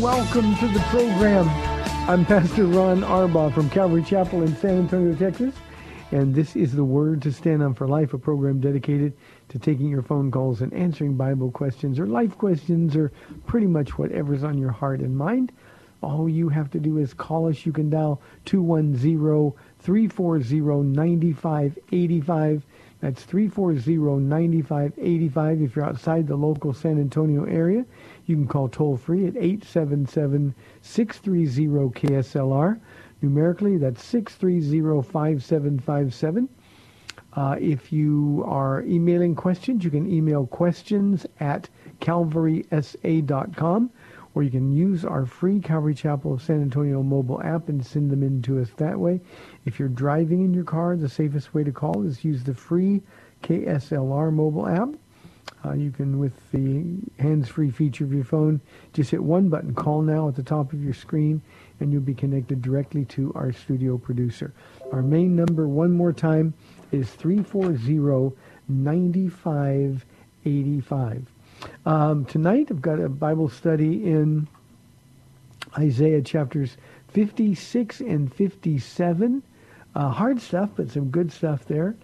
Welcome to the program. I'm Pastor Ron Arbaugh from Calvary Chapel in San Antonio, Texas. And this is the Word to Stand on for Life, a program dedicated to taking your phone calls and answering Bible questions or life questions or pretty much whatever's on your heart and mind. All you have to do is call us. You can dial 210-340-9585. That's 340-9585 if you're outside the local San Antonio area. You can call toll free at 877-630-KSLR. Numerically, that's 630-5757. Uh, if you are emailing questions, you can email questions at calvarysa.com or you can use our free Calvary Chapel of San Antonio mobile app and send them in to us that way. If you're driving in your car, the safest way to call is use the free KSLR mobile app. Uh, you can, with the hands-free feature of your phone, just hit one button, call now at the top of your screen, and you'll be connected directly to our studio producer. Our main number, one more time, is 340-9585. Um, tonight I've got a Bible study in Isaiah chapters 56 and 57. Uh, hard stuff, but some good stuff there.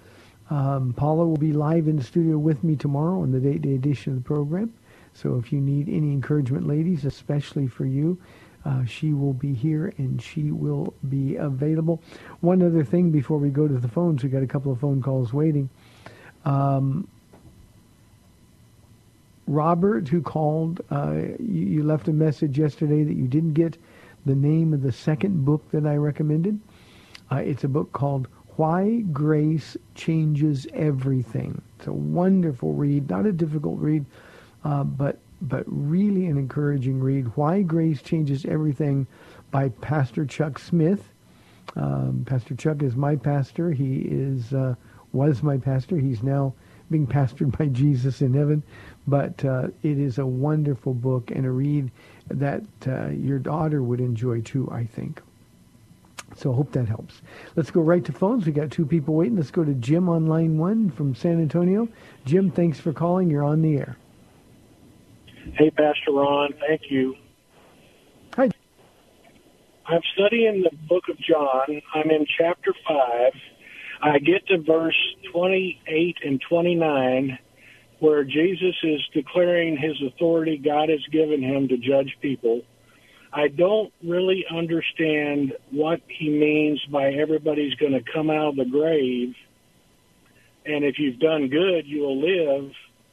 Um, Paula will be live in the studio with me tomorrow on the date-day edition of the program. So if you need any encouragement, ladies, especially for you, uh, she will be here and she will be available. One other thing before we go to the phones, we got a couple of phone calls waiting. Um, Robert, who called, uh, you, you left a message yesterday that you didn't get the name of the second book that I recommended. Uh, it's a book called Why Grace Changes Everything. It's a wonderful read, not a difficult read, uh, but but really an encouraging read. Why Grace Changes Everything by Pastor Chuck Smith. Um, pastor Chuck is my pastor. He is uh, was my pastor. He's now being pastored by Jesus in heaven. But uh, it is a wonderful book and a read that uh, your daughter would enjoy too, I think. So I hope that helps. Let's go right to phones. We got two people waiting. Let's go to Jim on line one from San Antonio. Jim, thanks for calling. You're on the air. Hey, Pastor Ron, thank you. Hi. I'm studying the book of John. I'm in chapter 5. I get to verse 28 and 29 where Jesus is declaring his authority God has given him to judge people. I don't really understand what he means by everybody's going to come out of the grave. And if you've done good, you will live.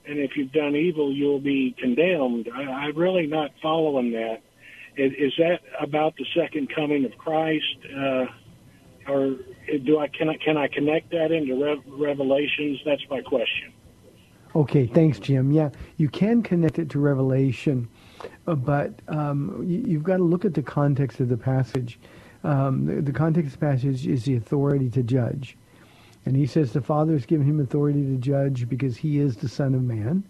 And if you've done evil, you'll be condemned. I, I'm really not following that. Is, is that about the second coming of Christ? Uh, or do I can I can I connect that into Rev- Revelations? That's my question. Okay, thanks, Jim. Yeah, you can connect it to Revelation, but um, you, you've got to look at the context of the passage. Um, the, the context of the passage is the authority to judge. And he says the Father has given him authority to judge because he is the Son of Man.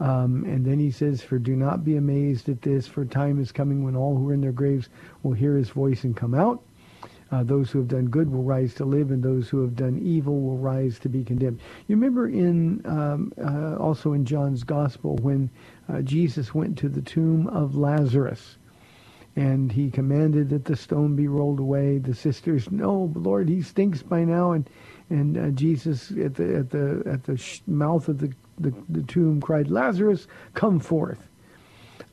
Um, and then he says, For do not be amazed at this, for time is coming when all who are in their graves will hear his voice and come out. Uh, those who have done good will rise to live, and those who have done evil will rise to be condemned. You remember in um, uh, also in John's Gospel when uh, Jesus went to the tomb of Lazarus, and he commanded that the stone be rolled away. The sisters, no, Lord, he stinks by now, and and uh, Jesus at the at the at the sh- mouth of the, the, the tomb cried, Lazarus, come forth.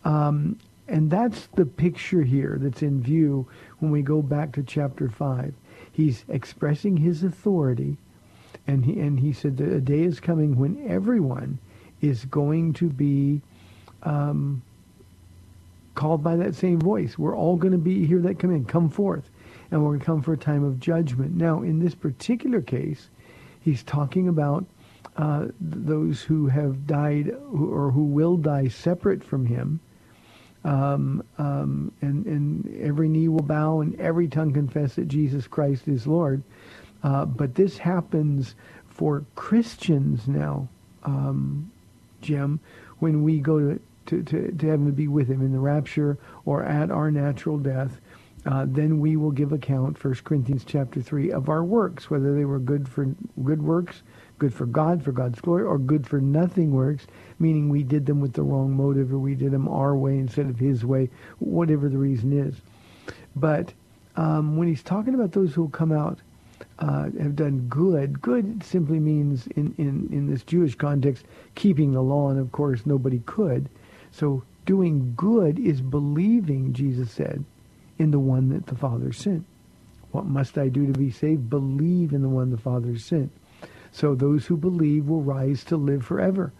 Um, and that's the picture here that's in view when we go back to chapter 5. He's expressing his authority, and he, and he said that a day is coming when everyone is going to be um, called by that same voice. We're all going to be here that come in, come forth, and we're going to come for a time of judgment. Now, in this particular case, he's talking about uh, those who have died or who will die separate from him, um, um, and, and every knee will bow and every tongue confess that Jesus Christ is Lord. Uh, but this happens for Christians now, um, Jim, when we go to, to, to, to heaven to be with him in the rapture or at our natural death. Uh, then we will give account, 1 Corinthians chapter 3, of our works, whether they were good for good works, good for God, for God's glory, or good for nothing works, meaning we did them with the wrong motive or we did them our way instead of his way, whatever the reason is. But um, when he's talking about those who will come out, uh, have done good, good simply means in, in, in this Jewish context, keeping the law, and of course nobody could. So doing good is believing, Jesus said, in the one that the Father sent. What must I do to be saved? Believe in the one the Father sent. So those who believe will rise to live forever.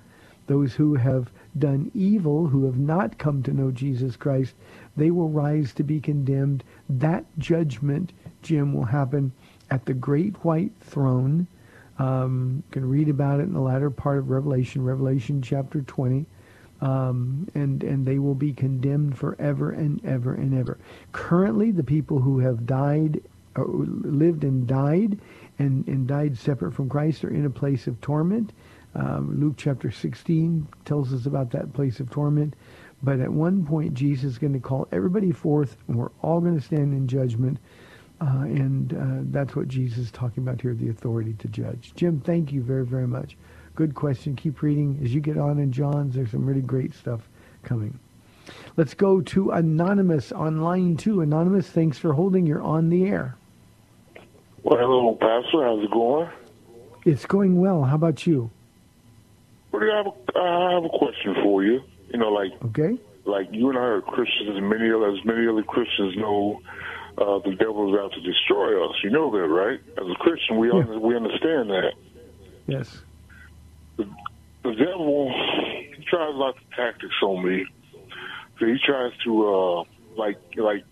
Those who have done evil, who have not come to know Jesus Christ, they will rise to be condemned. That judgment, Jim, will happen at the great white throne. Um, you can read about it in the latter part of Revelation, Revelation chapter 20. Um, and and they will be condemned forever and ever and ever. Currently, the people who have died, or lived and died, and, and died separate from Christ are in a place of torment. Um, Luke chapter 16 tells us about that place of torment. But at one point, Jesus is going to call everybody forth, and we're all going to stand in judgment. Uh, and uh, that's what Jesus is talking about here, the authority to judge. Jim, thank you very, very much. Good question. Keep reading. As you get on in John's, there's some really great stuff coming. Let's go to Anonymous on line two. Anonymous, thanks for holding. You're on the air. Well, hello, Pastor. How's it going? It's going well. How about you? Well, I have a, I have a question for you. You know, like Okay. like you and I are Christians, and many as many other Christians know, uh, the devil is out to destroy us. You know that, right? As a Christian, we Yeah. un- we understand that. Yes. The, devil he tries lots of tactics on me. So he tries to uh, like like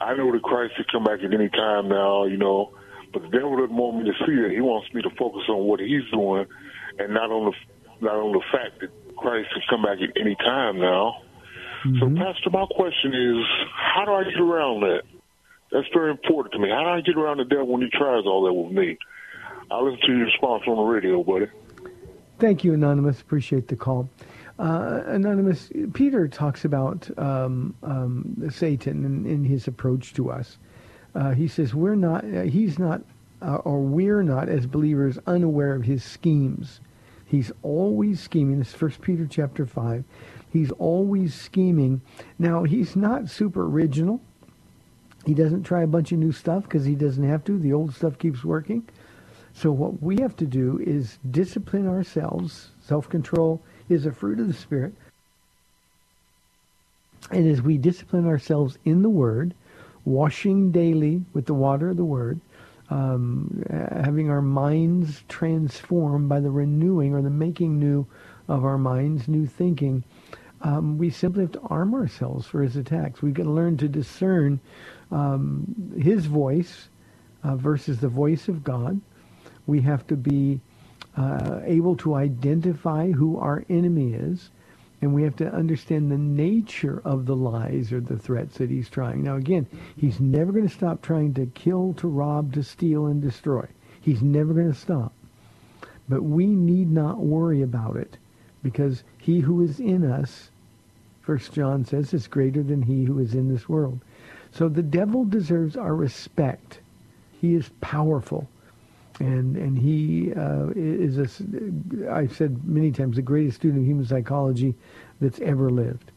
I know that Christ could come back at any time now, you know, but the devil doesn't want me to see that. He wants me to focus on what he's doing, and not on the not on the fact that Christ could come back at any time now. So, Pastor, my question is, how do I get around that? That's very important to me. How do I get around the devil when he tries all that with me? I'll listen to your response on the radio, buddy. Thank you, Anonymous. Appreciate the call. Uh, Anonymous, Peter talks about um, um, Satan and, his approach to us. Uh, he says we're not, uh, he's not, uh, or we're not as believers unaware of his schemes. He's always scheming. This is First Peter chapter five. He's always scheming. Now he's not super original. He doesn't try a bunch of new stuff because he doesn't have to. The old stuff keeps working. So what we have to do is discipline ourselves. Self-control is a fruit of the Spirit. And as we discipline ourselves in the Word, washing daily with the water of the Word, um, having our minds transformed by the renewing or the making new of our minds, new thinking, um, we simply have to arm ourselves for his attacks. We've got to learn to discern um, his voice uh, versus the voice of God. We have to be uh, able to identify who our enemy is, and we have to understand the nature of the lies or the threats that he's trying. Now, again, he's never going to stop trying to kill, to rob, to steal, and destroy. He's never going to stop. But we need not worry about it because he who is in us, First John says, is greater than he who is in this world. So the devil deserves our respect. He is powerful. And, and he uh, is, a, I've said many times, the greatest student of human psychology that's ever lived.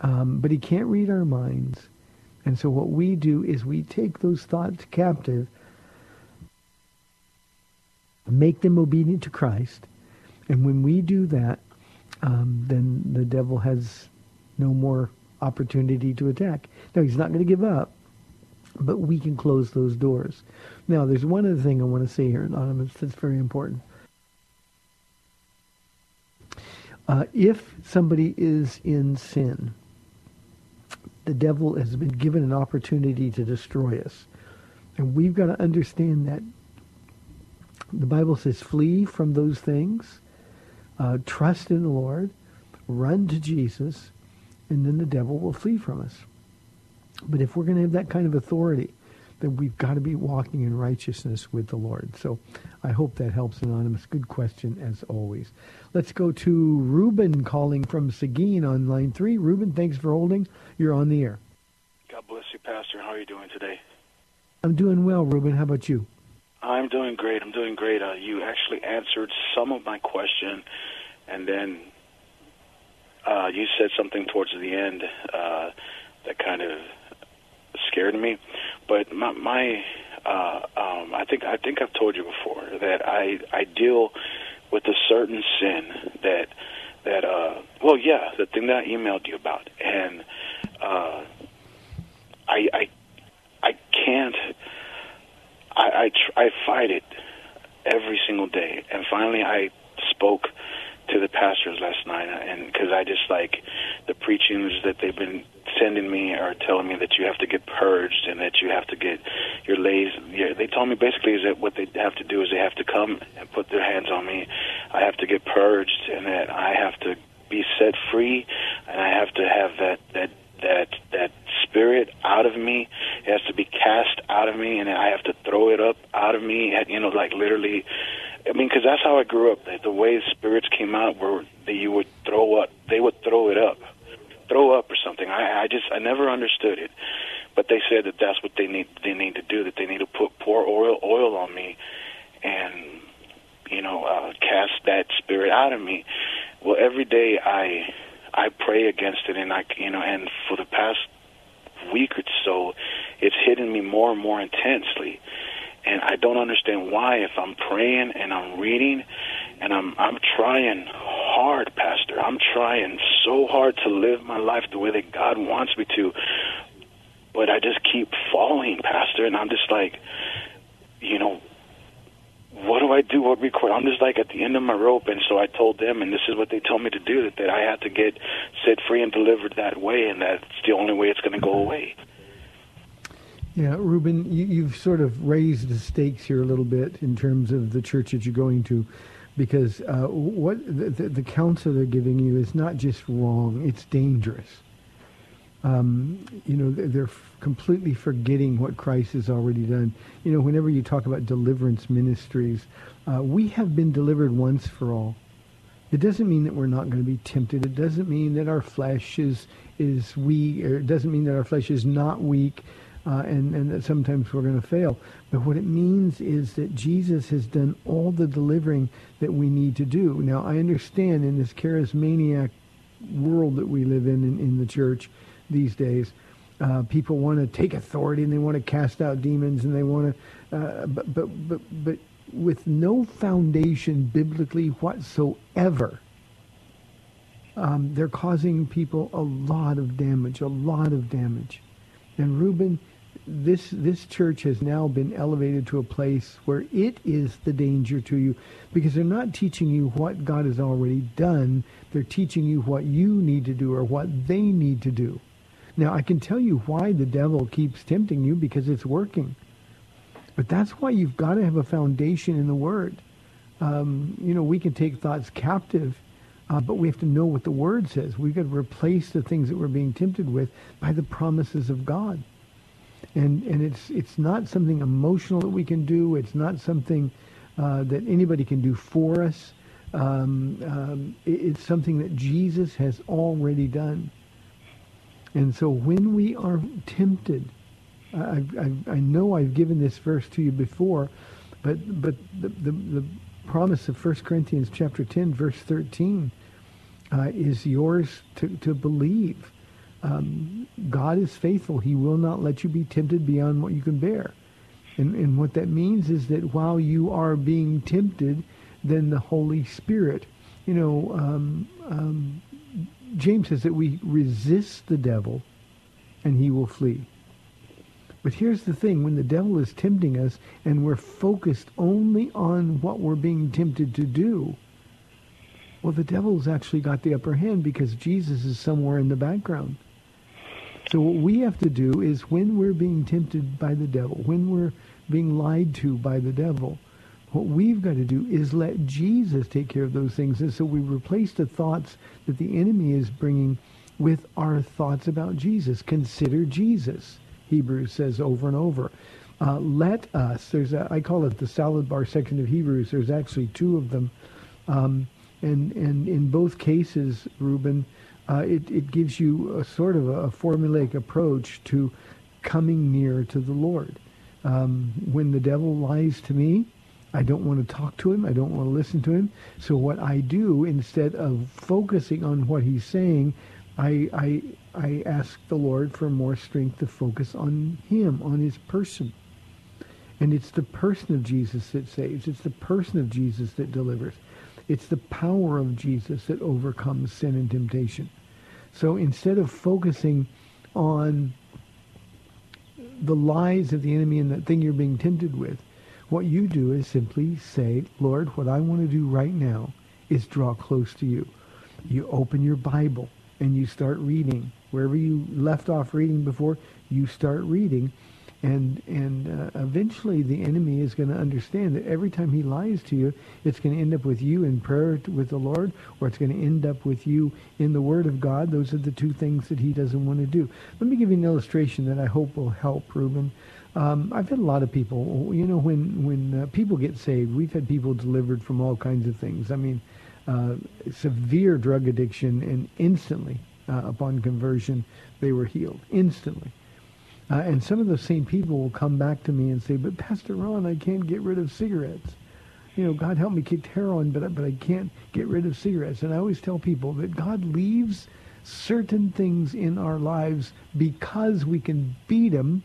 Um, but he can't read our minds. And so what we do is we take those thoughts captive, make them obedient to Christ, and when we do that, um, then the devil has no more opportunity to attack. Now, he's not going to give up, but we can close those doors. Now, there's one other thing I want to say here, Anonymous, that's very important. Uh, if somebody is in sin, the devil has been given an opportunity to destroy us. And we've got to understand that the Bible says, flee from those things, uh, trust in the Lord, run to Jesus, and then the devil will flee from us. But if we're going to have that kind of authority, then we've got to be walking in righteousness with the Lord. So I hope that helps, Anonymous. Good question, as always. Let's go to Ruben calling from Seguin on line three. Ruben, thanks for holding. You're on the air. God bless you, Pastor. How are you doing today? I'm doing well, Ruben. How about you? I'm doing great. I'm doing great. Uh, you actually answered some of my question, and then uh, you said something towards the end uh, that kind of scared me. But my, my uh, um, I think I think I've told you before that I I deal with a certain sin that that uh, well yeah the thing that I emailed you about and uh, I I I can't I I, tr- I fight it every single day and finally I spoke to the pastors last night and because I just like the preachings that they've been sending me are telling me that you have to get purged and that you have to get your lays. Yeah, they told me basically is that what they have to do is they have to come and put their hands on me. I have to get purged and that I have to be set free and I have to have that that that that spirit out of me. It has to be cast out of me and I have to throw it up out of me. You know, like literally. I mean, because that's how I grew up. The, the way spirits came out were that you would throw up. They would throw it up throw up or something. I, I just I never understood it, but they said that that's what they need they need to do. That they need to put pour oil oil on me, and you know uh, cast that spirit out of me. Well, every day I I pray against it, and I you know, and for the past week or so, it's hitting me more and more intensely. And I don't understand why. If I'm praying and I'm reading, and I'm I'm trying hard, Pastor. I'm trying so hard to live my life the way that God wants me to, but I just keep falling, Pastor. And I'm just like, you know, what do I do? What record? I'm just like at the end of my rope, and so I told them, and this is what they told me to do: that, that I had to get set free and delivered that way, and that's the only way it's going to go away. Yeah, Ruben, you, you've sort of raised the stakes here a little bit in terms of the church that you're going to because uh, what the, the, the, counsel they're giving you is not just wrong; it's dangerous. Um, you know, they're completely forgetting what Christ has already done. You know, whenever you talk about deliverance ministries, uh, we have been delivered once for all. It doesn't mean that we're not going to be tempted. It doesn't mean that our flesh is is weak, it doesn't mean that our flesh is not weak uh, and, and that sometimes we're going to fail. But what it means is that Jesus has done all the delivering that we need to do. Now, I understand in this charismaniac world that we live in in, in the church these days, uh, people want to take authority and they want to cast out demons and they want to, uh, but, but, but, but with no foundation biblically whatsoever, um, they're causing people a lot of damage, a lot of damage. And Ruben, this this church has now been elevated to a place where it is the danger to you because they're not teaching you what God has already done. They're teaching you what you need to do or what they need to do. Now, I can tell you why the devil keeps tempting you because it's working. But that's why you've got to have a foundation in the Word. Um, you know, we can take thoughts captive, uh, but we have to know what the Word says. We've got to replace the things that we're being tempted with by the promises of God and and it's it's not something emotional that we can do. It's not something uh, that anybody can do for us. Um, um, it, it's something that Jesus has already done. And so when we are tempted, I, I, I know I've given this verse to you before, but but the, the, the promise of 1 Corinthians chapter 10, verse 13, uh, is yours to, to believe. Um, God is faithful. He will not let you be tempted beyond what you can bear. And, and what that means is that while you are being tempted, then the Holy Spirit, you know, um, um, James says that we resist the devil and he will flee. But here's the thing, when the devil is tempting us and we're focused only on what we're being tempted to do, well, the devil's actually got the upper hand because Jesus is somewhere in the background. So what we have to do is when we're being tempted by the devil, when we're being lied to by the devil, what we've got to do is let Jesus take care of those things. And so we replace the thoughts that the enemy is bringing with our thoughts about Jesus. Consider Jesus, Hebrews says over and over. Uh, let us, there's a, I call it the salad bar section of Hebrews. There's actually two of them. Um, and, and in both cases, Reuben, uh, it, it gives you a sort of a, a formulaic approach to coming near to the Lord. Um, when the devil lies to me, I don't want to talk to him. I don't want to listen to him. So what I do, instead of focusing on what he's saying, I, I, I ask the Lord for more strength to focus on him, on his person. And it's the person of Jesus that saves. It's the person of Jesus that delivers. It's the power of Jesus that overcomes sin and temptation. So instead of focusing on the lies of the enemy and the thing you're being tempted with, what you do is simply say, Lord, what I want to do right now is draw close to you. You open your Bible and you start reading. Wherever you left off reading before, you start reading. And, and uh, eventually the enemy is going to understand that every time he lies to you, it's going to end up with you in prayer with the Lord, or it's going to end up with you in the Word of God. Those are the two things that he doesn't want to do. Let me give you an illustration that I hope will help, Reuben. Um, I've had a lot of people, you know, when, when uh, people get saved, we've had people delivered from all kinds of things. I mean, uh, severe drug addiction, and instantly, uh, upon conversion, they were healed. Instantly. Uh, and some of those same people will come back to me and say, but Pastor Ron, I can't get rid of cigarettes. You know, God help me kick heroin, but, but I can't get rid of cigarettes. And I always tell people that God leaves certain things in our lives because we can beat them,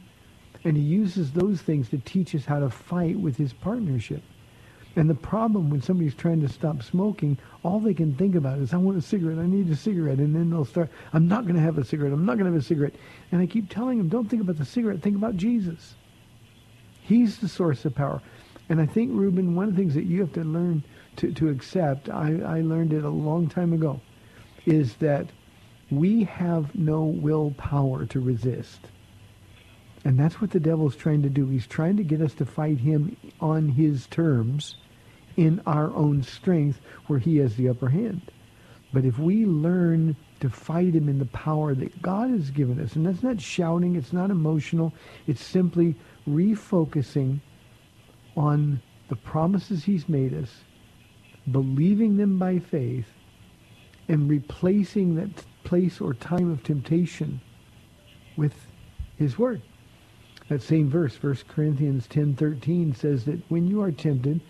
and he uses those things to teach us how to fight with his partnership. And the problem when somebody's trying to stop smoking, all they can think about is, I want a cigarette, I need a cigarette. And then they'll start, I'm not going to have a cigarette, I'm not going to have a cigarette. And I keep telling them, don't think about the cigarette, think about Jesus. He's the source of power. And I think, Reuben, one of the things that you have to learn to, to accept, I, I learned it a long time ago, is that we have no willpower to resist. And that's what the devil's trying to do. He's trying to get us to fight him on his terms in our own strength where he has the upper hand. But if we learn to fight him in the power that God has given us, and that's not shouting, it's not emotional, it's simply refocusing on the promises he's made us, believing them by faith, and replacing that place or time of temptation with his word. That same verse, 1 Corinthians 10:13 says that when you are tempted,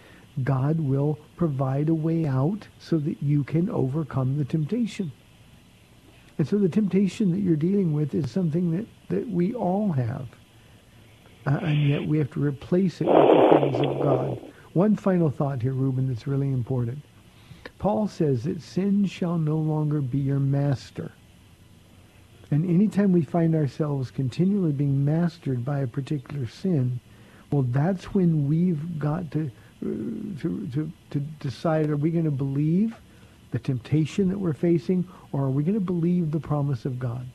God will provide a way out so that you can overcome the temptation. And so the temptation that you're dealing with is something that, that we all have. Uh, and yet we have to replace it with the things of God. One final thought here, Reuben, that's really important. Paul says that sin shall no longer be your master. And anytime we find ourselves continually being mastered by a particular sin, well, that's when we've got to, to, to, to decide, are we going to believe the temptation that we're facing, or are we going to believe the promise of God?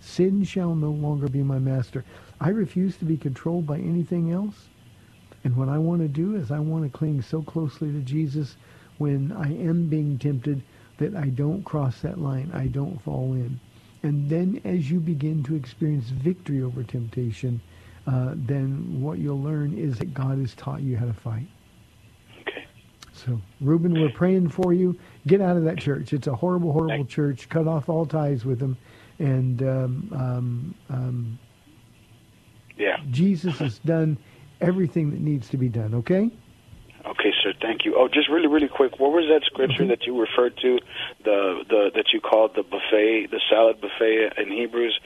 Sin shall no longer be my master. I refuse to be controlled by anything else. And what I want to do is I want to cling so closely to Jesus when I am being tempted that I don't cross that line. I don't fall in. And then as you begin to experience victory over temptation, uh, then what you'll learn is that God has taught you how to fight. So, Reuben, we're praying for you. Get out of that church. It's a horrible, horrible church. Cut off all ties with them. And um, um, um, Yeah. Jesus has done everything that needs to be done, okay? Okay, sir. Thank you. Oh, just really, really quick. What was that scripture that you referred to? The the that you called the buffet, the salad buffet in Hebrews.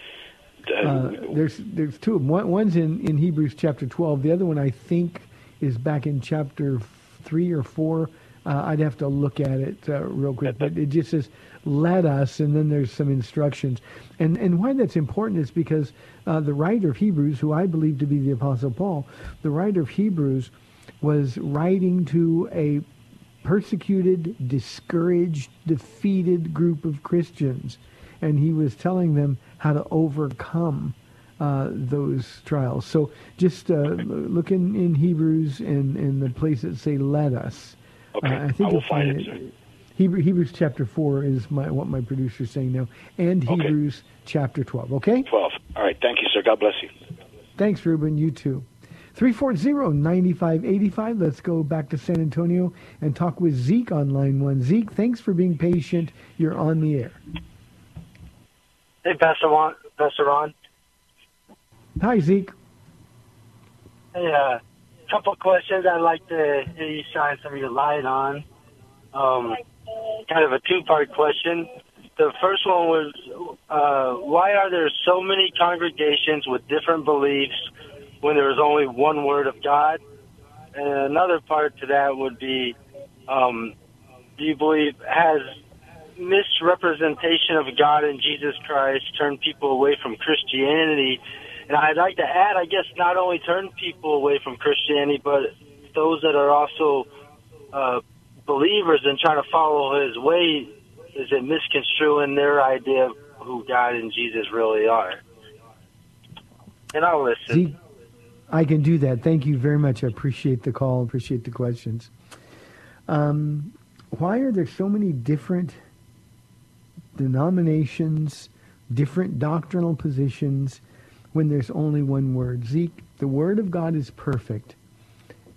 Uh, there's there's two of them. One, one's in, in Hebrews chapter 12. The other one, I think, is back in chapter 3 or 4. Uh, I'd have to look at it uh, real quick. But it just says, let us, and then there's some instructions. And, and why that's important is because uh, the writer of Hebrews, who I believe to be the Apostle Paul, the writer of Hebrews was writing to a persecuted, discouraged, defeated group of Christians. And he was telling them how to overcome uh, those trials. So just uh, look in, in Hebrews and, and the place that say "Let us." Okay, Uh, I think I will you'll find it, sir. Hebrew, Hebrews chapter four is my, what my producer's saying now, and Okay. Hebrews chapter twelve. Okay. Twelve. All right. Thank you, sir. God bless you. Thanks, Ruben. You too. 340-9585. Let's go back to San Antonio and talk with Zeke on line one. Zeke, thanks for being patient. You're on the air. Hey, Pastor Ron. Pastor Ron. Hi, Zeke. Hey, a uh, couple questions I'd like to hear you shine some of your light on. Um, kind of a two-part question. The first one was, uh, why are there so many congregations with different beliefs when there is only one Word of God? And another part to that would be, um, do you believe has misrepresentation of God and Jesus Christ turned people away from Christianity? And I'd like to add, I guess, not only turn people away from Christianity, but those that are also uh, believers and trying to follow His way, is it misconstruing their idea of who God and Jesus really are? And I'll listen. Zeke, I can do that. Thank you very much. I appreciate the call. Appreciate the questions. Um, why are there so many different denominations, different doctrinal positions when there's only one word? Zeke, the Word of God is perfect,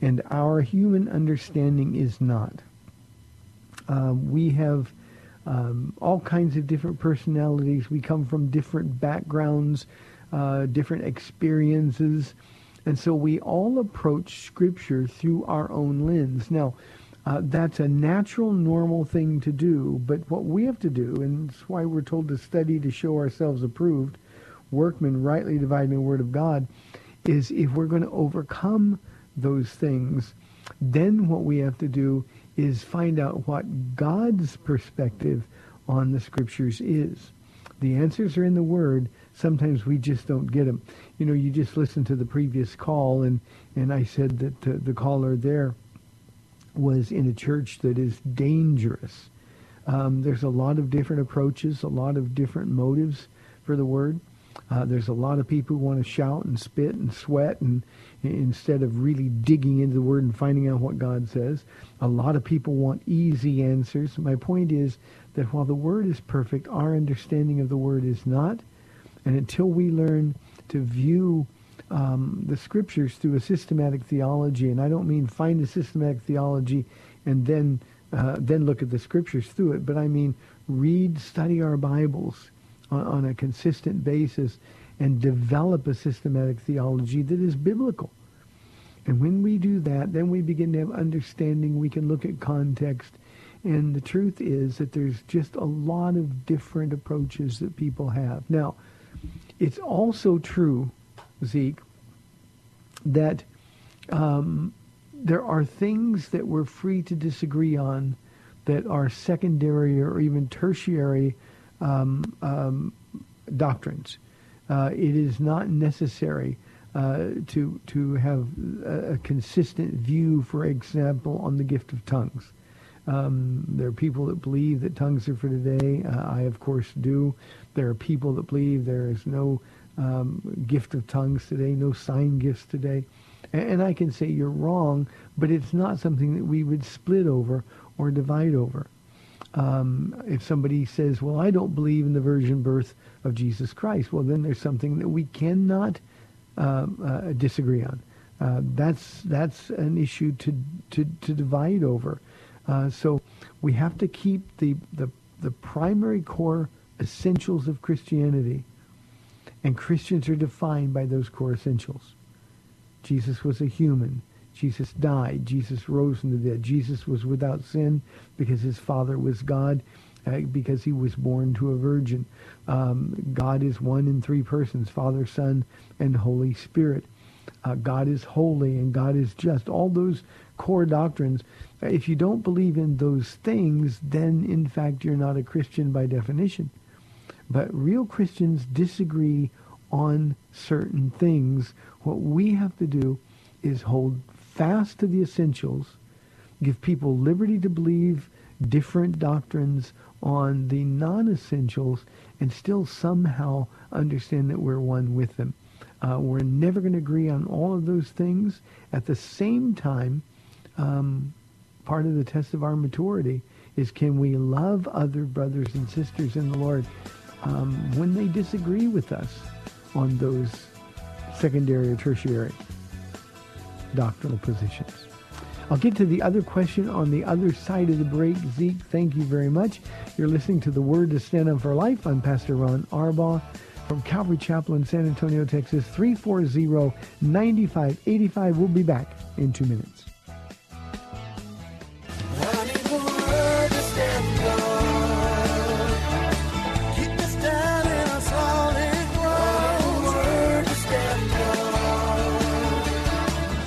and our human understanding is not. Uh, we have um, all kinds of different personalities. We come from different backgrounds, uh, different experiences. And so we all approach Scripture through our own lens. Now, uh, that's a natural, normal thing to do. But what we have to do, and it's why we're told to study to show ourselves approved, workmen rightly dividing the Word of God, is if we're going to overcome those things, then what we have to do is find out what God's perspective on the Scriptures is. The answers are in the Word. Sometimes we just don't get them. You know, you just listened to the previous call, and, and I said that uh, the caller there was in a church that is dangerous. Um, there's a lot of different approaches, a lot of different motives for the Word. Uh, there's a lot of people who want to shout and spit and sweat and instead of really digging into the word and finding out what God says. A lot of people want easy answers. My point is that while the word is perfect, our understanding of the word is not. And until we learn to view um, the scriptures through a systematic theology, and I don't mean find a systematic theology and then uh, then look at the scriptures through it, but I mean read, study our Bibles on, on a consistent basis and develop a systematic theology that is biblical. And when we do that, then we begin to have understanding. We can look at context. And the truth is that there's just a lot of different approaches that people have. Now, it's also true, Zeke, that um, there are things that we're free to disagree on that are secondary or even tertiary um, um, doctrines. Uh, it is not necessary uh, to to have a, consistent view, for example, on the gift of tongues. Um, there are people that believe that tongues are for today. Uh, I, of course, do. There are people that believe there is no um, gift of tongues today, no sign gifts today. And, and I can say you're wrong, but it's not something that we would split over or divide over. Um, if somebody says, well, I don't believe in the virgin birth of Jesus Christ, well, then there's something that we cannot uh, uh, disagree on. Uh, that's that's an issue to, to, to divide over. Uh, so we have to keep the, the, the primary core essentials of Christianity. And Christians are defined by those core essentials. Jesus was a human. Jesus died. Jesus rose from the dead. Jesus was without sin because his Father was God, uh, because he was born to a virgin. Um, God is one in three persons, Father, Son, and Holy Spirit. Uh, God is holy and God is just. All those core doctrines, uh, if you don't believe in those things, then in fact you're not a Christian by definition. But real Christians disagree on certain things. What we have to do is hold fast to the essentials, give people liberty to believe different doctrines on the non-essentials, and still somehow understand that we're one with them. Uh, we're never going to agree on all of those things. At the same time, um, part of the test of our maturity is can we love other brothers and sisters in the Lord um, when they disagree with us on those secondary or tertiary doctrinal positions. I'll get to the other question on the other side of the break. Zeke, thank you very much. You're listening to The Word to Stand Up for Life. I'm Pastor Ron Arbaugh from Calvary Chapel in San Antonio, Texas, 340-9585. We'll be back in two minutes.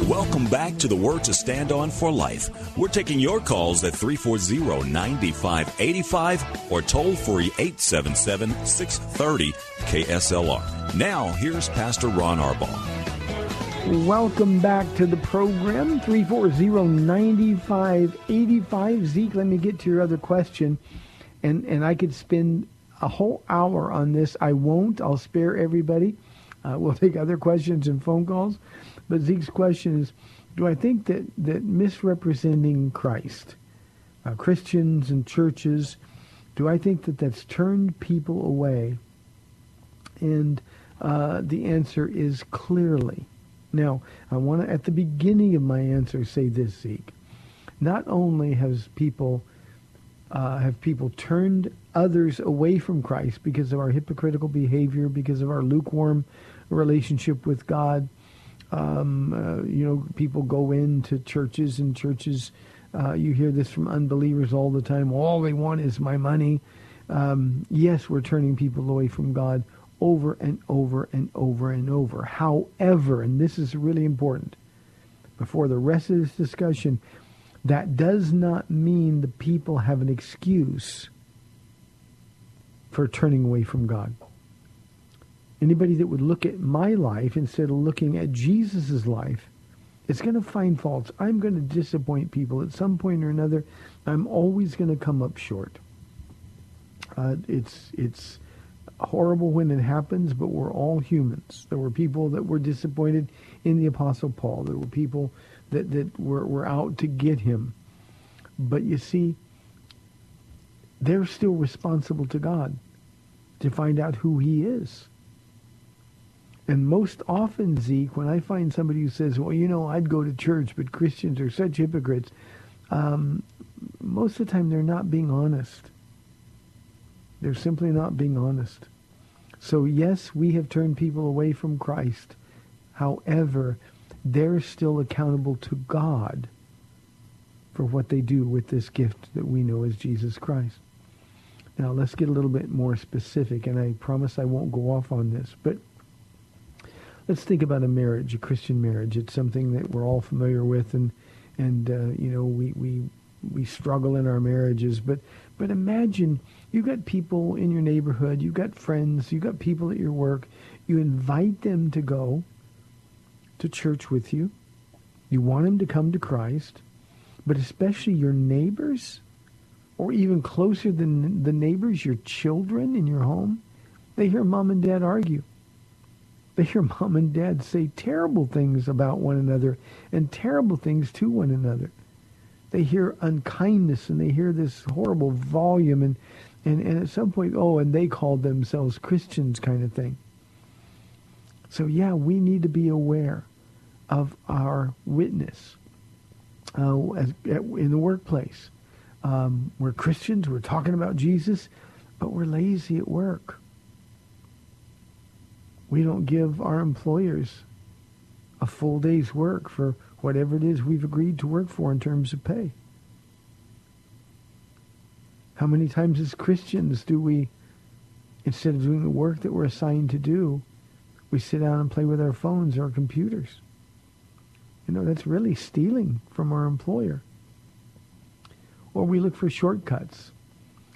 Welcome back to the Word to Stand On for Life. We're taking your calls at 340-9585 or toll free 877-630 KSLR. Now, here's Pastor Ron Arbaugh. Welcome back to the program, 340-9585. Zeke, let me get to your other question. And, and I could spend a whole hour on this. I won't. I'll spare everybody. Uh, we'll take other questions and phone calls. But Zeke's question is, do I think that, that misrepresenting Christ, uh, Christians and churches, do I think that that's turned people away? And uh, the answer is clearly. Now, I want to, at the beginning of my answer, say this, Zeke. Not only has people uh, have people turned others away from Christ because of our hypocritical behavior, because of our lukewarm relationship with God, um, uh, you know, people go into churches and churches. Uh, you hear this from unbelievers all the time. All they want is my money. Um, yes, we're turning people away from God over and over and over and over. However, and this is really important, before the rest of this discussion, that does not mean the people have an excuse for turning away from God. Anybody that would look at my life instead of looking at Jesus' life is going to find faults. I'm going to disappoint people at some point or another. I'm always going to come up short. Uh, it's it's horrible when it happens, but we're all humans. There were people that were disappointed in the Apostle Paul. There were people that, that were, were out to get him. But you see, they're still responsible to God to find out who he is. And most often, Zeke, when I find somebody who says, well, you know, I'd go to church, but Christians are such hypocrites, um, most of the time they're not being honest. They're simply not being honest. So yes, we have turned people away from Christ. However, they're still accountable to God for what they do with this gift that we know as Jesus Christ. Now, let's get a little bit more specific, and I promise I won't go off on this, but let's think about a marriage, a Christian marriage. It's something that we're all familiar with, and and uh, you know we we we struggle in our marriages. But but imagine you've got people in your neighborhood, you've got friends, you've got people at your work. You invite them to go to church with you. You want them to come to Christ, but especially your neighbors, or even closer than the neighbors, your children in your home. They hear mom and dad argue they hear mom and dad say terrible things about one another and terrible things to one another. They hear unkindness and they hear this horrible volume and, and, and at some point, oh, and they call themselves Christians kind of thing. So yeah, we need to be aware of our witness uh, as, in the workplace. Um, we're Christians. We're talking about Jesus, but we're lazy at work. We don't give our employers a full day's work for whatever it is we've agreed to work for in terms of pay. How many times as Christians do we, instead of doing the work that we're assigned to do, we sit down and play with our phones or our computers? You know, that's really stealing from our employer. Or we look for shortcuts.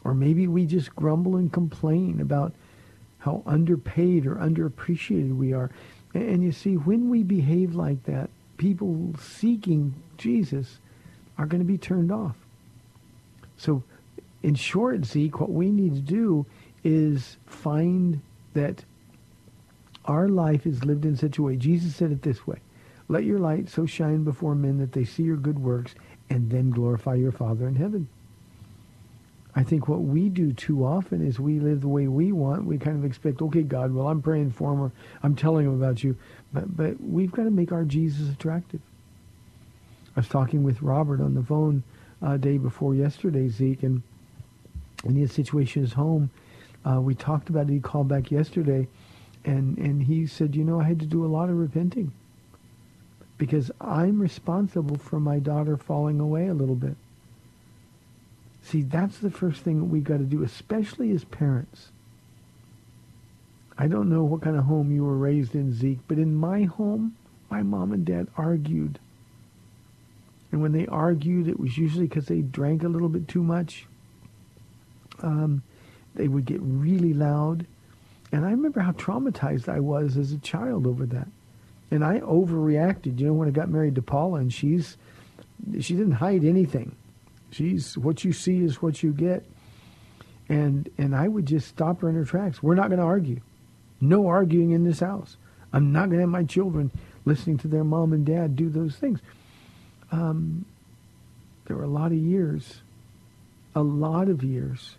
Or maybe we just grumble and complain about how underpaid or underappreciated we are. And you see, when we behave like that, people seeking Jesus are going to be turned off. So, in short, Zeke, what we need to do is find that our life is lived in such a way. Jesus said it this way. Let your light so shine before men that they see your good works and then glorify your Father in heaven. I think what we do too often is we live the way we want. We kind of expect, okay, God, well, I'm praying for him or I'm telling him about you. But, but we've got to make our Jesus attractive. I was talking with Robert on the phone uh, day before yesterday, Zeke, and in his situation is home. Uh, we talked about it. He called back yesterday, and, and he said, you know, I had to do a lot of repenting because I'm responsible for my daughter falling away a little bit. See, that's the first thing we got to do, especially as parents. I don't know what kind of home you were raised in, Zeke, but in my home, my mom and dad argued. And when they argued, it was usually because they drank a little bit too much. Um, they would get really loud. And I remember how traumatized I was as a child over that. And I overreacted. You know, when I got married to Paula, and she's, she didn't hide anything. She's what you see is what you get. And and I would just stop her in her tracks. We're not going to argue. No arguing in this house. I'm not going to have my children listening to their mom and dad do those things. Um, there were a lot of years, a lot of years,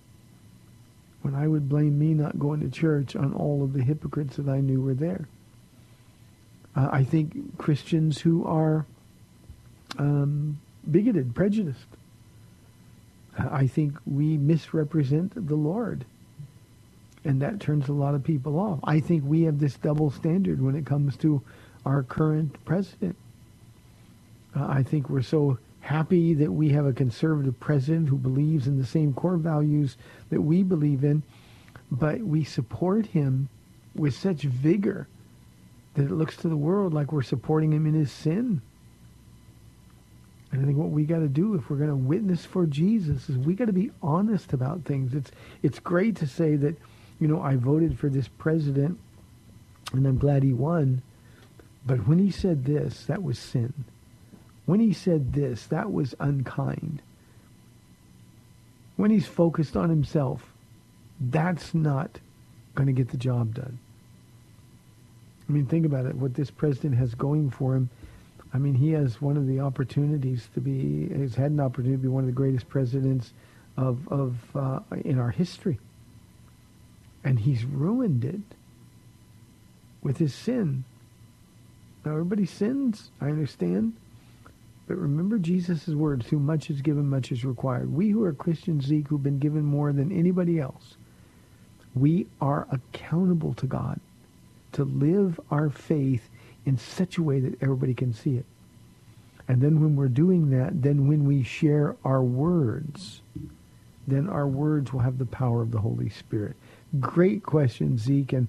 when I would blame me not going to church on all of the hypocrites that I knew were there. Uh, I think Christians who are um, bigoted, prejudiced, I think we misrepresent the Lord. And that turns a lot of people off. I think we have this double standard when it comes to our current president. Uh, I think we're so happy that we have a conservative president who believes in the same core values that we believe in, but we support him with such vigor that it looks to the world like we're supporting him in his sin. And I think what we got to do if we're going to witness for Jesus is we got to be honest about things. It's it's great to say that, you know, I voted for this president and I'm glad he won. But when he said this, that was sin. When he said this, that was unkind. When he's focused on himself, that's not going to get the job done. I mean, think about it. What this president has going for him I mean, he has one of the opportunities to be, has had an opportunity to be one of the greatest presidents of, of uh, in our history. And he's ruined it with his sin. Now, everybody sins, I understand. But remember Jesus' words, who much is given, much is required. We who are Christians, Zeke, who've been given more than anybody else, we are accountable to God to live our faith in such a way that everybody can see it. And then when we're doing that, then when we share our words, then our words will have the power of the Holy Spirit. Great question, Zeke. And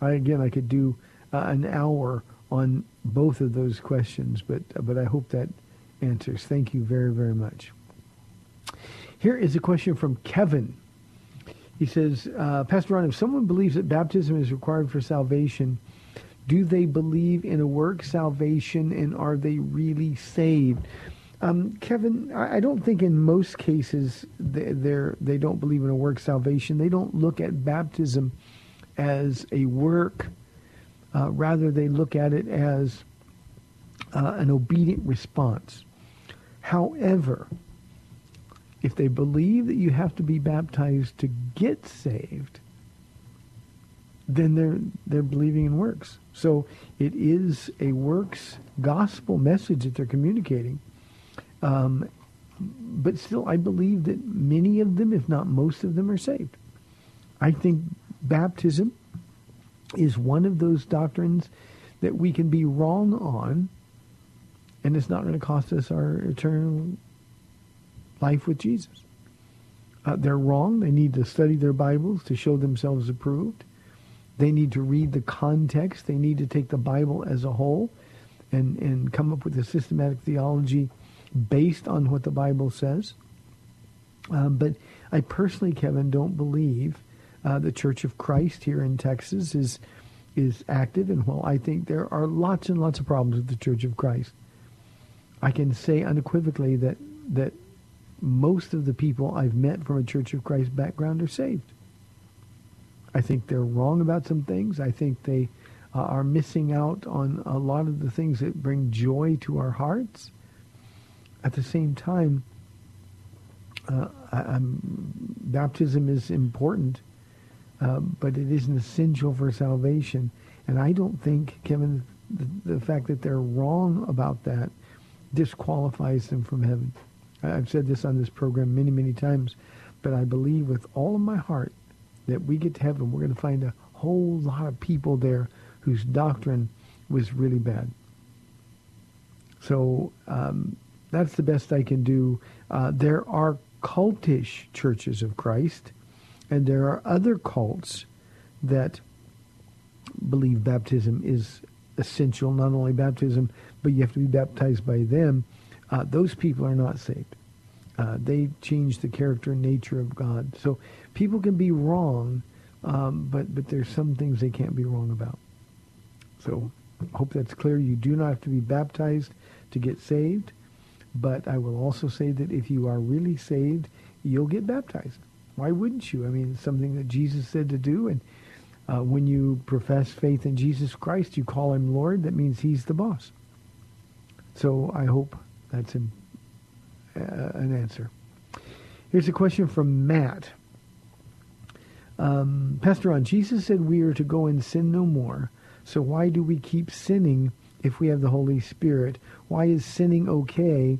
I, again, I could do uh, an hour on both of those questions, but, but I hope that answers. Thank you very, very much. Here is a question from Kevin. He says, uh, Pastor Ron, if someone believes that baptism is required for salvation, do they believe in a work salvation and are they really saved? Um, Kevin, I don't think in most cases they're, they don't believe in a work salvation. They don't look at baptism as a work. Uh, rather, they look at it as uh, an obedient response. However, if they believe that you have to be baptized to get saved, then they're they're believing in works. So it is a works gospel message that they're communicating. Um, but still, I believe that many of them, if not most of them, are saved. I think baptism is one of those doctrines that we can be wrong on, and it's not going to cost us our eternal life with Jesus. Uh, they're wrong. They need to study their Bibles to show themselves approved. They need to read the context. They need to take the Bible as a whole and, and come up with a systematic theology based on what the Bible says. Uh, but I personally, Kevin, don't believe uh, the Church of Christ here in Texas is is active. And while I think there are lots and lots of problems with the Church of Christ, I can say unequivocally that that most of the people I've met from a Church of Christ background are saved. I think they're wrong about some things. I think they uh, are missing out on a lot of the things that bring joy to our hearts. At the same time, uh, I, baptism is important, uh, but it isn't essential for salvation. And I don't think, Kevin, the, the fact that they're wrong about that disqualifies them from heaven. I've said this on this program many, many times, but I believe with all of my heart that we get to heaven, we're going to find a whole lot of people there whose doctrine was really bad. So um, that's the best I can do. Uh, there are cultish churches of Christ, and there are other cults that believe baptism is essential, not only baptism, but you have to be baptized by them uh, those people are not saved. Uh, they change the character and nature of God. So people can be wrong, um, but but there's some things they can't be wrong about. So hope that's clear. You do not have to be baptized to get saved, but I will also say that if you are really saved, you'll get baptized. Why wouldn't you? I mean, it's something that Jesus said to do, and uh, when you profess faith in Jesus Christ, you call him Lord. That means he's the boss. So I hope that's an, uh, an answer. Here's a question from Matt. Um, Pastor Ron, Jesus said we are to go and sin no more. So why do we keep sinning if we have the Holy Spirit? Why is sinning okay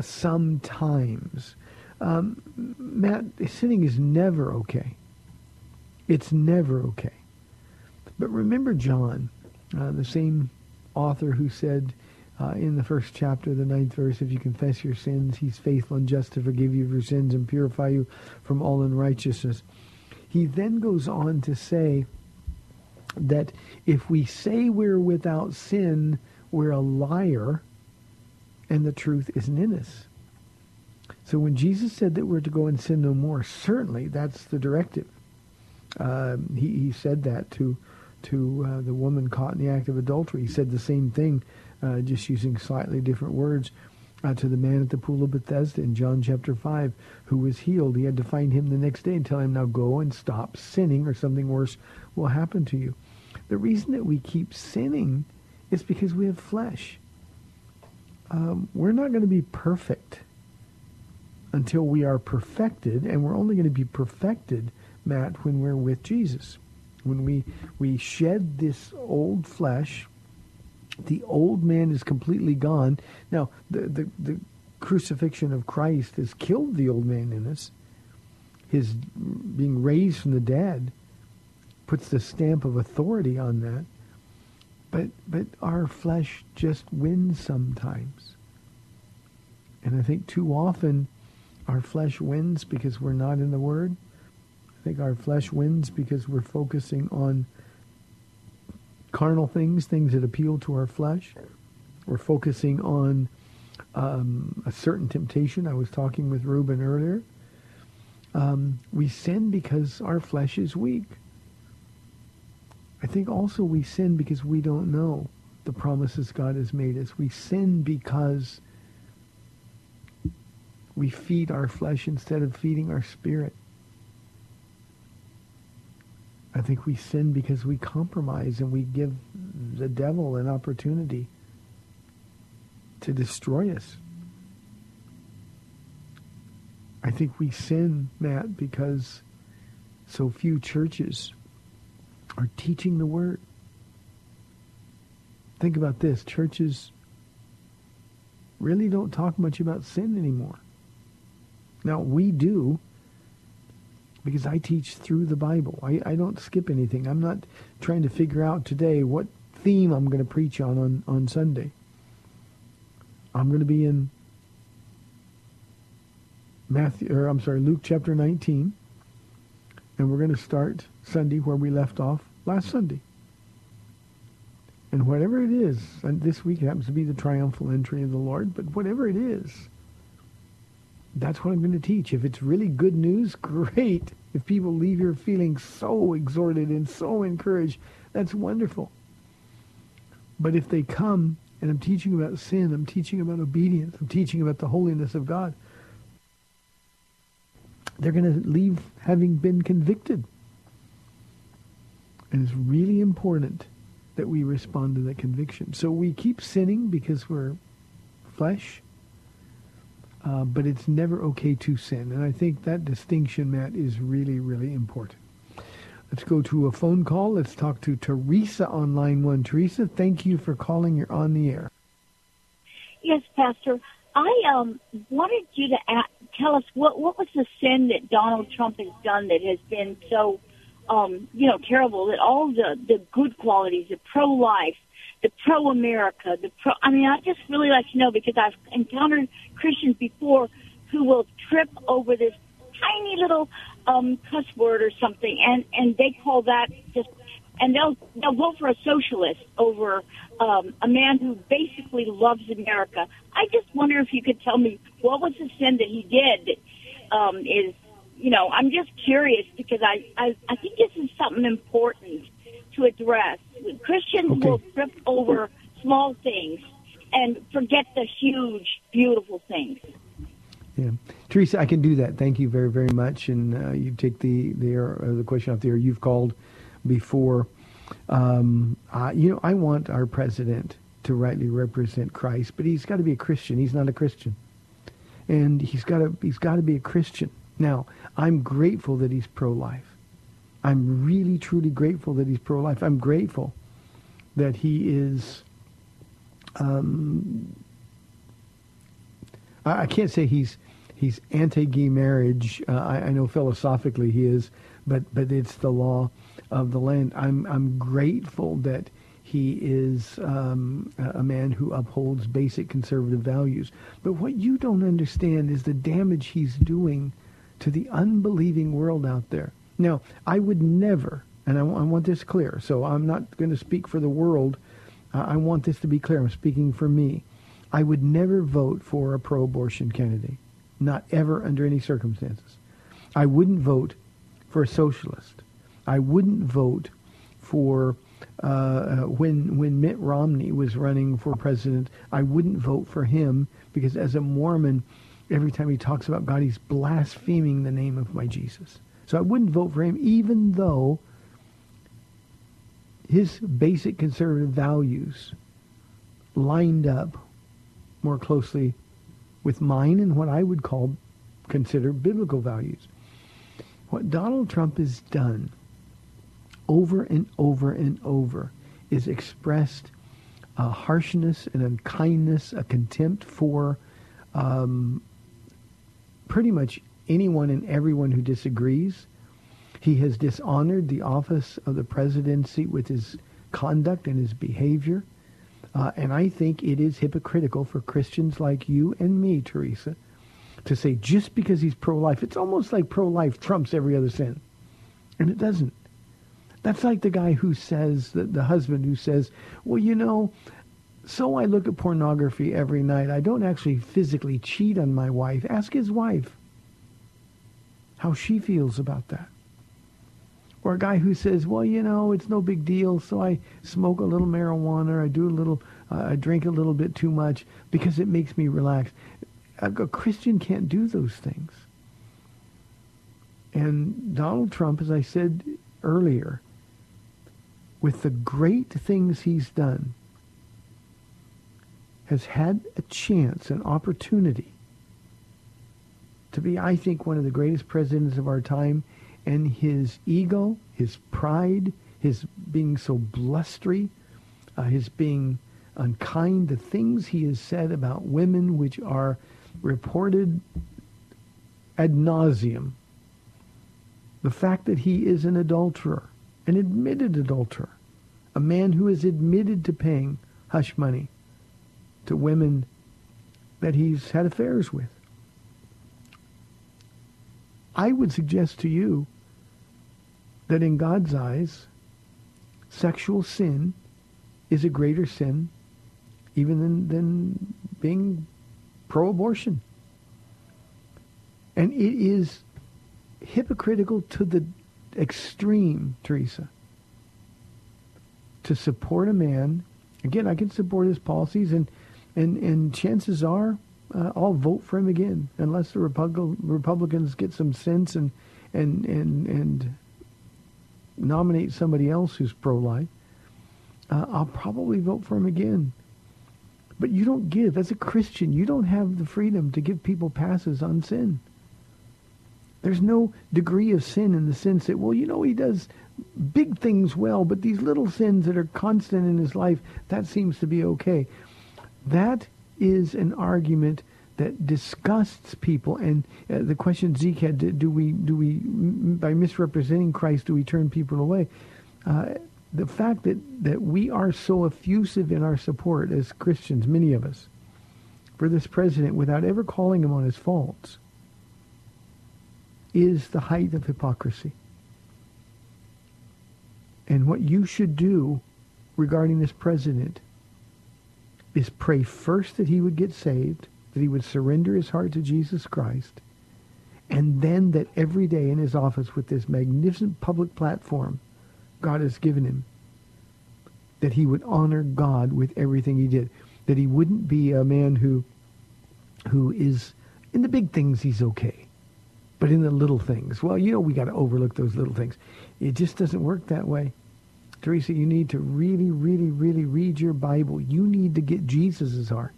sometimes? Um, Matt, sinning is never okay. It's never okay. But remember John, uh, the same author who said, uh, in the first chapter, the ninth verse, if you confess your sins, he's faithful and just to forgive you your sins and purify you from all unrighteousness. He then goes on to say that if we say we're without sin, we're a liar and the truth isn't in us. So when Jesus said that we're to go and sin no more, certainly that's the directive. Um, he, he said that to to uh, the woman caught in the act of adultery. He said the same thing uh, just using slightly different words, uh, to the man at the pool of Bethesda in John chapter 5 who was healed. He had to find him the next day and tell him, now go and stop sinning or something worse will happen to you. The reason that we keep sinning is because we have flesh. Um, we're not going to be perfect until we are perfected, and we're only going to be perfected, Matt, when we're with Jesus. When we, we shed this old flesh, the old man is completely gone. Now, the, the, the crucifixion of Christ has killed the old man in us. His being raised from the dead puts the stamp of authority on that. But, but our flesh just wins sometimes. And I think too often our flesh wins because we're not in the Word. I think our flesh wins because we're focusing on carnal things, things that appeal to our flesh. We're focusing on um, a certain temptation. I was talking with Reuben earlier. Um, we sin because our flesh is weak. I think also we sin because we don't know the promises God has made us. We sin because we feed our flesh instead of feeding our spirit. I think we sin because we compromise and we give the devil an opportunity to destroy us. I think we sin, Matt, because so few churches are teaching the word. Think about this. Churches really don't talk much about sin anymore. Now, we do because I teach through the Bible. I, I don't skip anything. I'm not trying to figure out today what theme I'm going to preach on, on on Sunday. I'm going to be in Matthew, or I'm sorry, Luke chapter 19, and we're going to start Sunday where we left off last Sunday. And whatever it is, and this week happens to be the triumphal entry of the Lord, but whatever it is, that's what I'm going to teach. If it's really good news, great. If people leave here feeling so exhorted and so encouraged, that's wonderful. But if they come and I'm teaching about sin, I'm teaching about obedience, I'm teaching about the holiness of God, they're going to leave having been convicted. And it's really important that we respond to that conviction. So we keep sinning because we're flesh, uh, but it's never okay to sin. And I think that distinction, Matt, is really, really important. Let's go to a phone call. Let's talk to Teresa on line one. Teresa, thank you for calling. You're on the air. Yes, Pastor. I um, wanted you to a tell us what what was the sin that Donald Trump has done that has been so, um, you know, terrible. That all the the good qualities, the pro life, the pro America, the pro. I mean, I just really like to know because I've encountered Christians before who will trip over this tiny little um, cuss word or something, and and they call that just, and they'll they'll go for a socialist over um, a man who basically loves America. I just wonder if you could tell me what was the sin that he did that um, is, you know, I'm just curious because I I, I think this is something important to address. Christians Okay. will trip over small things and forget the huge, beautiful things. Yeah, Teresa, I can do that. Thank you very, very much. And uh, you take the the air, uh, the question off the air. You've called before. Um, uh, you know, I want our president to rightly represent Christ, but he's got to be a Christian. He's not a Christian, and he's got to he's got to be a Christian. Now, I'm grateful that he's pro-life. I'm really, truly grateful that he's pro-life. I'm grateful that he is. Um, I, I can't say he's he's anti-gay marriage. Uh, I, I know philosophically he is, but but it's the law of the land. I'm I'm grateful that he is um, a a man who upholds basic conservative values. But what you don't understand is the damage he's doing to the unbelieving world out there. Now, I would never, and I, want this clear. So I'm not going to speak for the world. Uh, I want this to be clear. I'm speaking for me. I would never vote for a pro-abortion candidate, not ever under any circumstances. I wouldn't vote for a socialist. I wouldn't vote for uh, uh, when when Mitt Romney was running for president. I wouldn't vote for him because as a Mormon, every time he talks about God, he's blaspheming the name of my Jesus. So I wouldn't vote for him, even though his basic conservative values lined up more closely with mine and what I would call consider biblical values. What Donald Trump has done over and over and over is expressed a harshness and unkindness, a contempt for um, pretty much anyone and everyone who disagrees. He has dishonored the office of the presidency with his conduct and his behavior. Uh, and I think it is hypocritical for Christians like you and me, Teresa, to say just because he's pro-life, it's almost like pro-life trumps every other sin. And it doesn't. That's like the guy who says, the, the husband who says, well, you know, so I look at pornography every night. I don't actually physically cheat on my wife. Ask his wife how she feels about that. Or a guy who says, well, you know, it's no big deal, so I smoke a little marijuana, I do a little, uh, I drink a little bit too much because it makes me relax. A, a Christian can't do those things. And Donald Trump, as I said earlier, with the great things he's done, has had a chance, an opportunity to be, I think, one of the greatest presidents of our time. And his ego, his pride, his being so blustery, uh, his being unkind, the things he has said about women, which are reported ad nauseum the fact that he is an adulterer, an admitted adulterer, a man who is admitted to paying hush money to women that he's had affairs with. I would suggest to you that in God's eyes, sexual sin is a greater sin even than, than being pro-abortion. And it is hypocritical to the extreme, Teresa, to support a man. Again, I can support his policies, and and and chances are uh, I'll vote for him again, unless the Repub- Republicans get some sense and and and and nominate somebody else who's pro-life. Uh, I'll probably vote for him again. But you don't give, as a Christian, you don't have the freedom to give people passes on sin. There's no degree of sin in the sense that, well, you know, he does big things well, but these little sins that are constant in his life, that seems to be okay. That is an argument that disgusts people. And uh, the question Zeke had, do we, do we, by misrepresenting Christ, do we turn people away? Uh, the fact that, that we are so effusive in our support as Christians, many of us, for this president without ever calling him on his faults, is the height of hypocrisy. And what you should do regarding this president is pray first that he would get saved, that he would surrender his heart to Jesus Christ, and then that every day in his office with this magnificent public platform God has given him, that he would honor God with everything he did, that he wouldn't be a man who who is in the big things he's okay, but in the little things, well, you know, we got to overlook those little things. It just doesn't work that way. Teresa, you need to really, really, really read your Bible. You need to get Jesus' heart.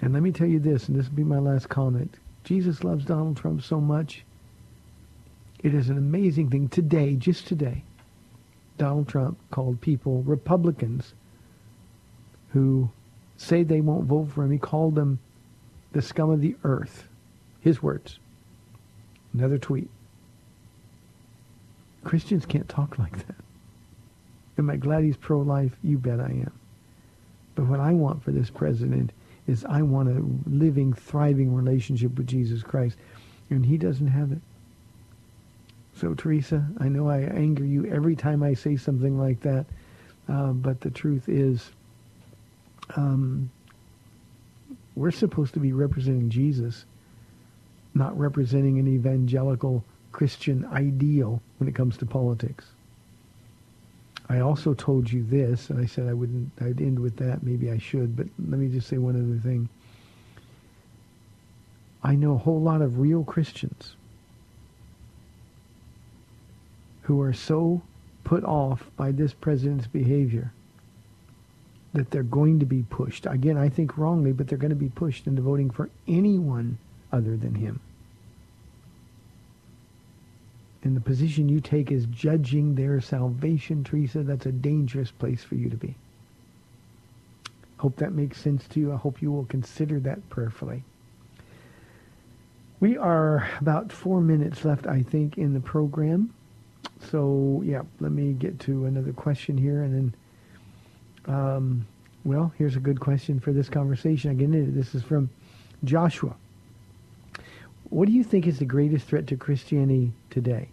And let me tell you this, and this will be my last comment. Jesus loves Donald Trump so much. It is an amazing thing. Today, just today, Donald Trump called people Republicans who say they won't vote for him. He called them the scum of the earth. His words. Another tweet. Christians can't talk like that. Am I glad he's pro-life? You bet I am. But what I want for this president is I want a living, thriving relationship with Jesus Christ. And he doesn't have it. So, Teresa, I know I anger you every time I say something like that. Uh, but the truth is, um, we're supposed to be representing Jesus, not representing an evangelical Christian ideal when it comes to politics. I also told you this, and I said I wouldn't. I'd end with that. Maybe I should, but let me just say one other thing. I know a whole lot of real Christians who are so put off by this president's behavior that they're going to be pushed. Again, I think wrongly, but they're going to be pushed into voting for anyone other than him. And the position you take is judging their salvation, Teresa. That's a dangerous place for you to be. Hope that makes sense to you. I hope you will consider that prayerfully. We are about four minutes left, I think, in the program. So, yeah, let me get to another question here. And then, um, well, here's a good question for this conversation. Again, this is from Joshua. What do you think is the greatest threat to Christianity today?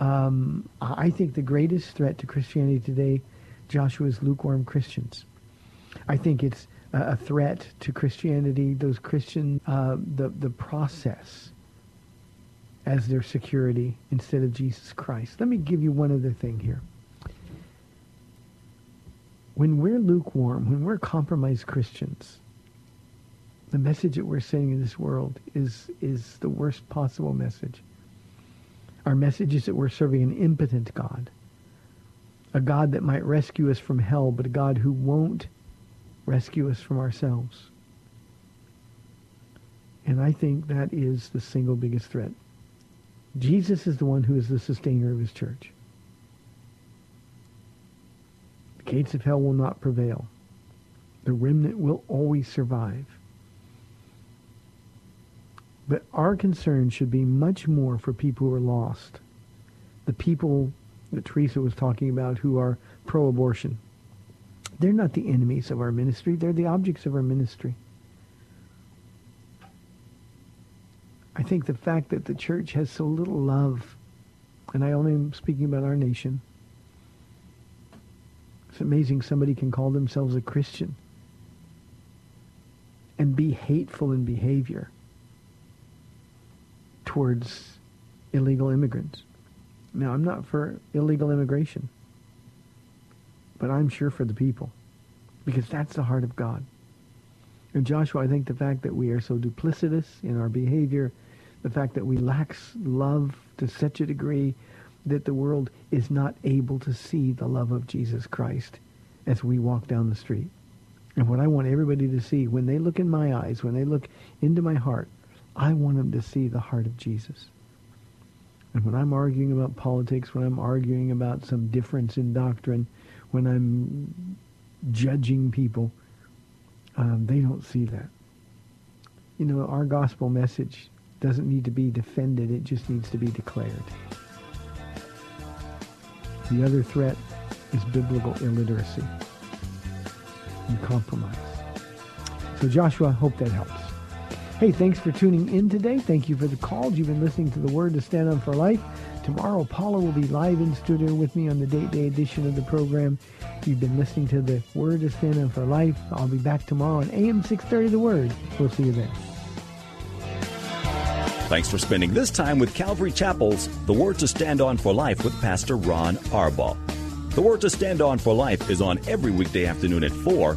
Um, I think the greatest threat to Christianity today, Joshua, is lukewarm Christians. I think it's a threat to Christianity, those Christian, uh, the, the process as their security instead of Jesus Christ. Let me give you one other thing here. When we're lukewarm, when we're compromised Christians, the message that we're sending in this world is, is the worst possible message. Our message is that we're serving an impotent God, a God that might rescue us from hell, but a God who won't rescue us from ourselves. And I think that is the single biggest threat. Jesus is the one who is the sustainer of his church. The gates of hell will not prevail. The remnant will always survive. But our concern should be much more for people who are lost. The people that Teresa was talking about who are pro-abortion. They're not the enemies of our ministry. They're the objects of our ministry. I think the fact that the church has so little love, and I only am speaking about our nation, it's amazing somebody can call themselves a Christian and be hateful in behavior towards illegal immigrants. Now, I'm not for illegal immigration, but I'm sure for the people because that's the heart of God. And Joshua, I think the fact that we are so duplicitous in our behavior, the fact that we lack love to such a degree that the world is not able to see the love of Jesus Christ as we walk down the street. And what I want everybody to see, when they look in my eyes, when they look into my heart, I want them to see the heart of Jesus. And when I'm arguing about politics, when I'm arguing about some difference in doctrine, when I'm judging people, um, they don't see that. You know, our gospel message doesn't need to be defended. It just needs to be declared. The other threat is biblical illiteracy and compromise. So Joshua, I hope that helps. Hey, thanks for tuning in today. Thank you for the calls. You've been listening to the Word to Stand On for Life. Tomorrow, Paula will be live in studio with me on the date day edition of the program. You've been listening to the Word to Stand On for Life. I'll be back tomorrow on AM 630 The Word. We'll see you then. Thanks for spending this time with Calvary Chapel's The Word to Stand On for Life with Pastor Ron Arbaugh. The Word to Stand On for Life is on every weekday afternoon at 4,